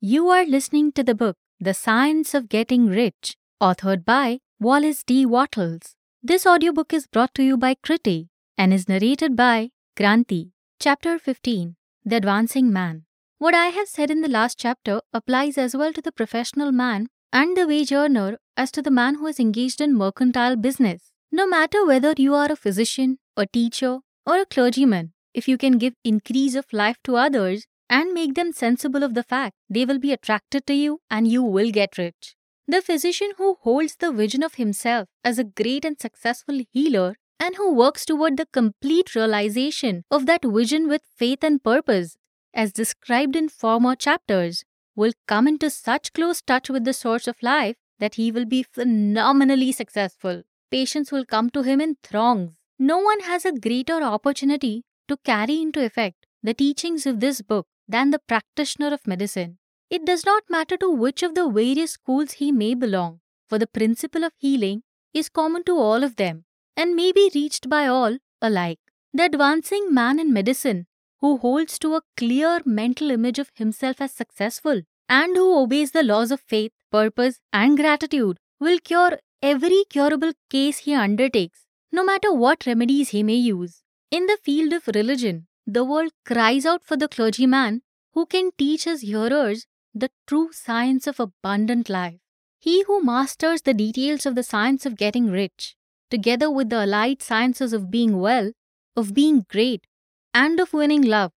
You are listening to the book The Science of Getting Rich, authored by Wallace D. Wattles. This audiobook is brought to you by Kriti and is narrated by Granti. Chapter 15 The Advancing Man. What I have said in the last chapter applies as well to the professional man and the wage earner as to the man who is engaged in mercantile business. No matter whether you are a physician, a teacher, or a clergyman, if you can give increase of life to others and make them sensible of the fact they will be attracted to you and you will get rich. The physician who holds the vision of himself as a great and successful healer and who works toward the complete realization of that vision with faith and purpose, as described in former chapters, will come into such close touch with the source of life that he will be phenomenally successful. Patients will come to him in throngs. No one has a greater opportunity to carry into effect the teachings of this book than the practitioner of medicine. It does not matter to which of the various schools he may belong, for the principle of healing is common to all of them and may be reached by all alike. The advancing man in medicine who holds to a clear mental image of himself as successful and who obeys the laws of faith, purpose, and gratitude will cure every curable case he undertakes, no matter what remedies he may use. In the field of religion, the world cries out for the clergyman who can teach his hearers the true science of abundant life. He who masters the details of the science of getting rich, together with the allied sciences of being well, of being great, and of winning love,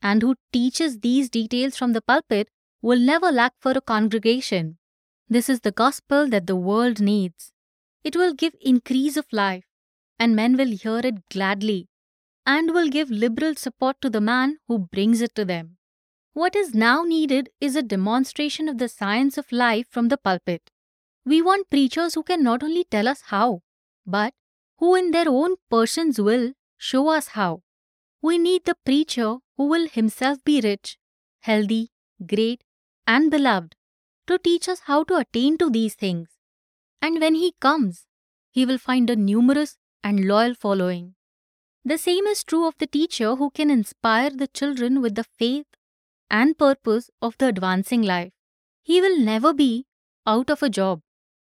and who teaches these details from the pulpit will never lack for a congregation. This is the gospel that the world needs. It will give increase of life, and men will hear it gladly, and will give liberal support to the man who brings it to them. What is now needed is a demonstration of the science of life from the pulpit. We want preachers who can not only tell us how, but who in their own persons will show us how. We need the preacher who will himself be rich, healthy, great, and beloved to teach us how to attain to these things. And when he comes, he will find a numerous and loyal following. The same is true of the teacher who can inspire the children with the faith and purpose of the advancing life. He will never be out of a job.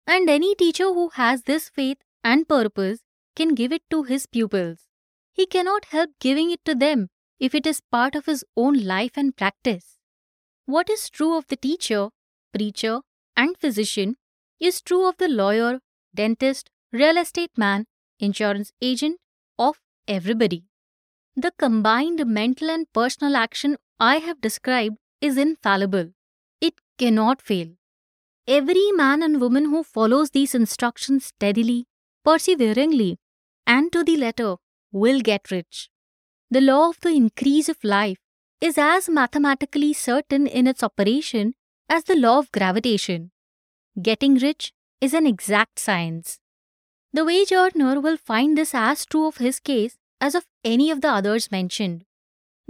And any teacher who has this faith and purpose can give it to his pupils. He cannot help giving it to them if it is part of his own life and practice. What is true of the teacher, preacher, and physician is true of the lawyer, dentist, real estate man, insurance agent, of everybody. The combined mental and personal action I have described is infallible. It cannot fail. Every man and woman who follows these instructions steadily, perseveringly, and to the letter will get rich. The law of the increase of life is as mathematically certain in its operation as the law of gravitation. Getting rich is an exact science. The wage earner will find this as true of his case as of any of the others mentioned.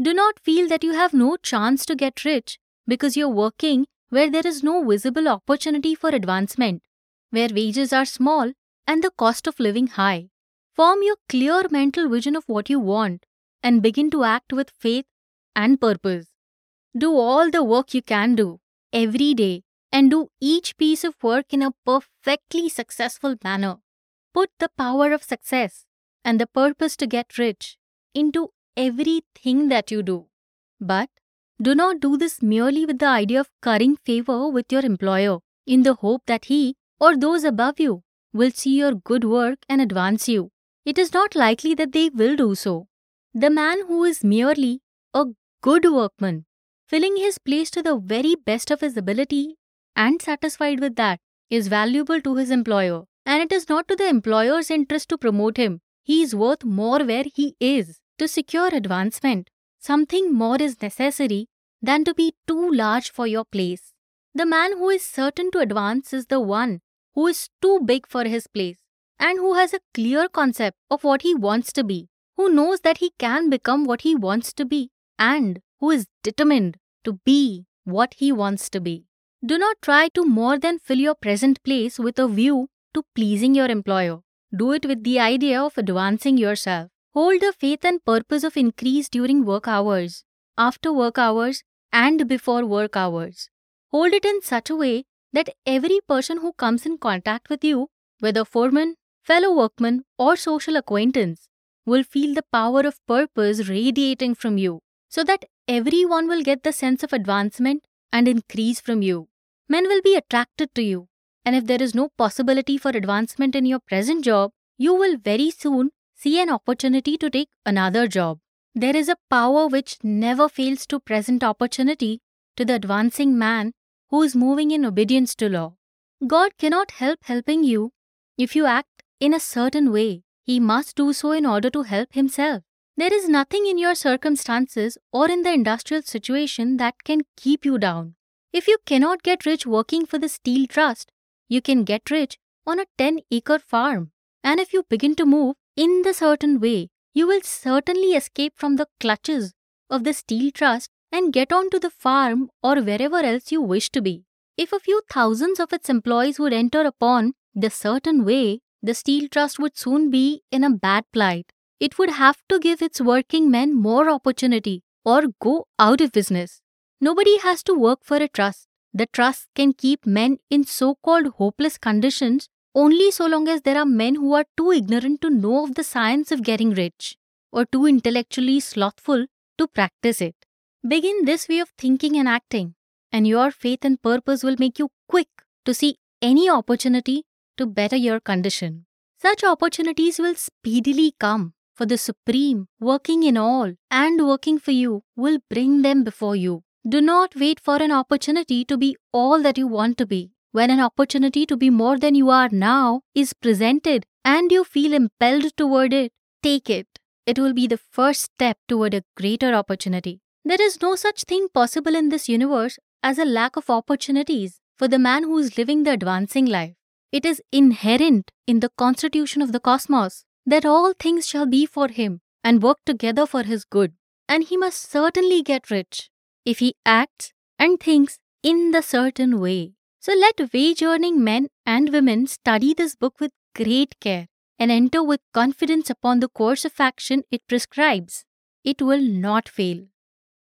Do not feel that you have no chance to get rich because you're working where there is no visible opportunity for advancement, where wages are small and the cost of living high. Form your clear mental vision of what you want and begin to act with faith and purpose. Do all the work you can do every day and do each piece of work in a perfectly successful manner. Put the power of success and the purpose to get rich into everything that you do. But do not do this merely with the idea of currying favor with your employer in the hope that he or those above you will see your good work and advance you. It is not likely that they will do so. The man who is merely a good workman, filling his place to the very best of his ability and satisfied with that, is valuable to his employer. And it is not to the employer's interest to promote him. He is worth more where he is. To secure advancement, something more is necessary than to be too large for your place. The man who is certain to advance is the one who is too big for his place and who has a clear concept of what he wants to be, who knows that he can become what he wants to be, and who is determined to be what he wants to be. Do not try to more than fill your present place with a view to pleasing your employer. Do it with the idea of advancing yourself. Hold the faith and purpose of increase during work hours, after work hours, and before work hours. Hold it in such a way that every person who comes in contact with you, whether foreman, fellow workman, or social acquaintance, will feel the power of purpose radiating from you, so that everyone will get the sense of advancement and increase from you. Men will be attracted to you, and if there is no possibility for advancement in your present job, you will very soon see an opportunity to take another job. There is a power which never fails to present opportunity to the advancing man who is moving in obedience to law. God cannot help helping you if you act in a certain way. He must do so in order to help himself. There is nothing in your circumstances or in the industrial situation that can keep you down. If you cannot get rich working for the Steel Trust, you can get rich on a 10 acre farm. And if you begin to move in the certain way, you will certainly escape from the clutches of the Steel Trust and get on to the farm or wherever else you wish to be. If a few thousands of its employees would enter upon the certain way, the Steel Trust would soon be in a bad plight. It would have to give its working men more opportunity or go out of business. Nobody has to work for a trust. The trust can keep men in so called hopeless conditions only so long as there are men who are too ignorant to know of the science of getting rich or too intellectually slothful to practice it. Begin this way of thinking and acting, and your faith and purpose will make you quick to see any opportunity to better your condition. Such opportunities will speedily come, for the Supreme, working in all and working for you, will bring them before you. Do not wait for an opportunity to be all that you want to be. When an opportunity to be more than you are now is presented and you feel impelled toward it, take it. It will be the first step toward a greater opportunity. There is no such thing possible in this universe as a lack of opportunities for the man who is living the advancing life. It is inherent in the constitution of the cosmos that all things shall be for him and work together for his good, and he must certainly get rich if he acts and thinks in the certain way. So let wage earning men and women study this book with great care and enter with confidence upon the course of action it prescribes. It will not fail.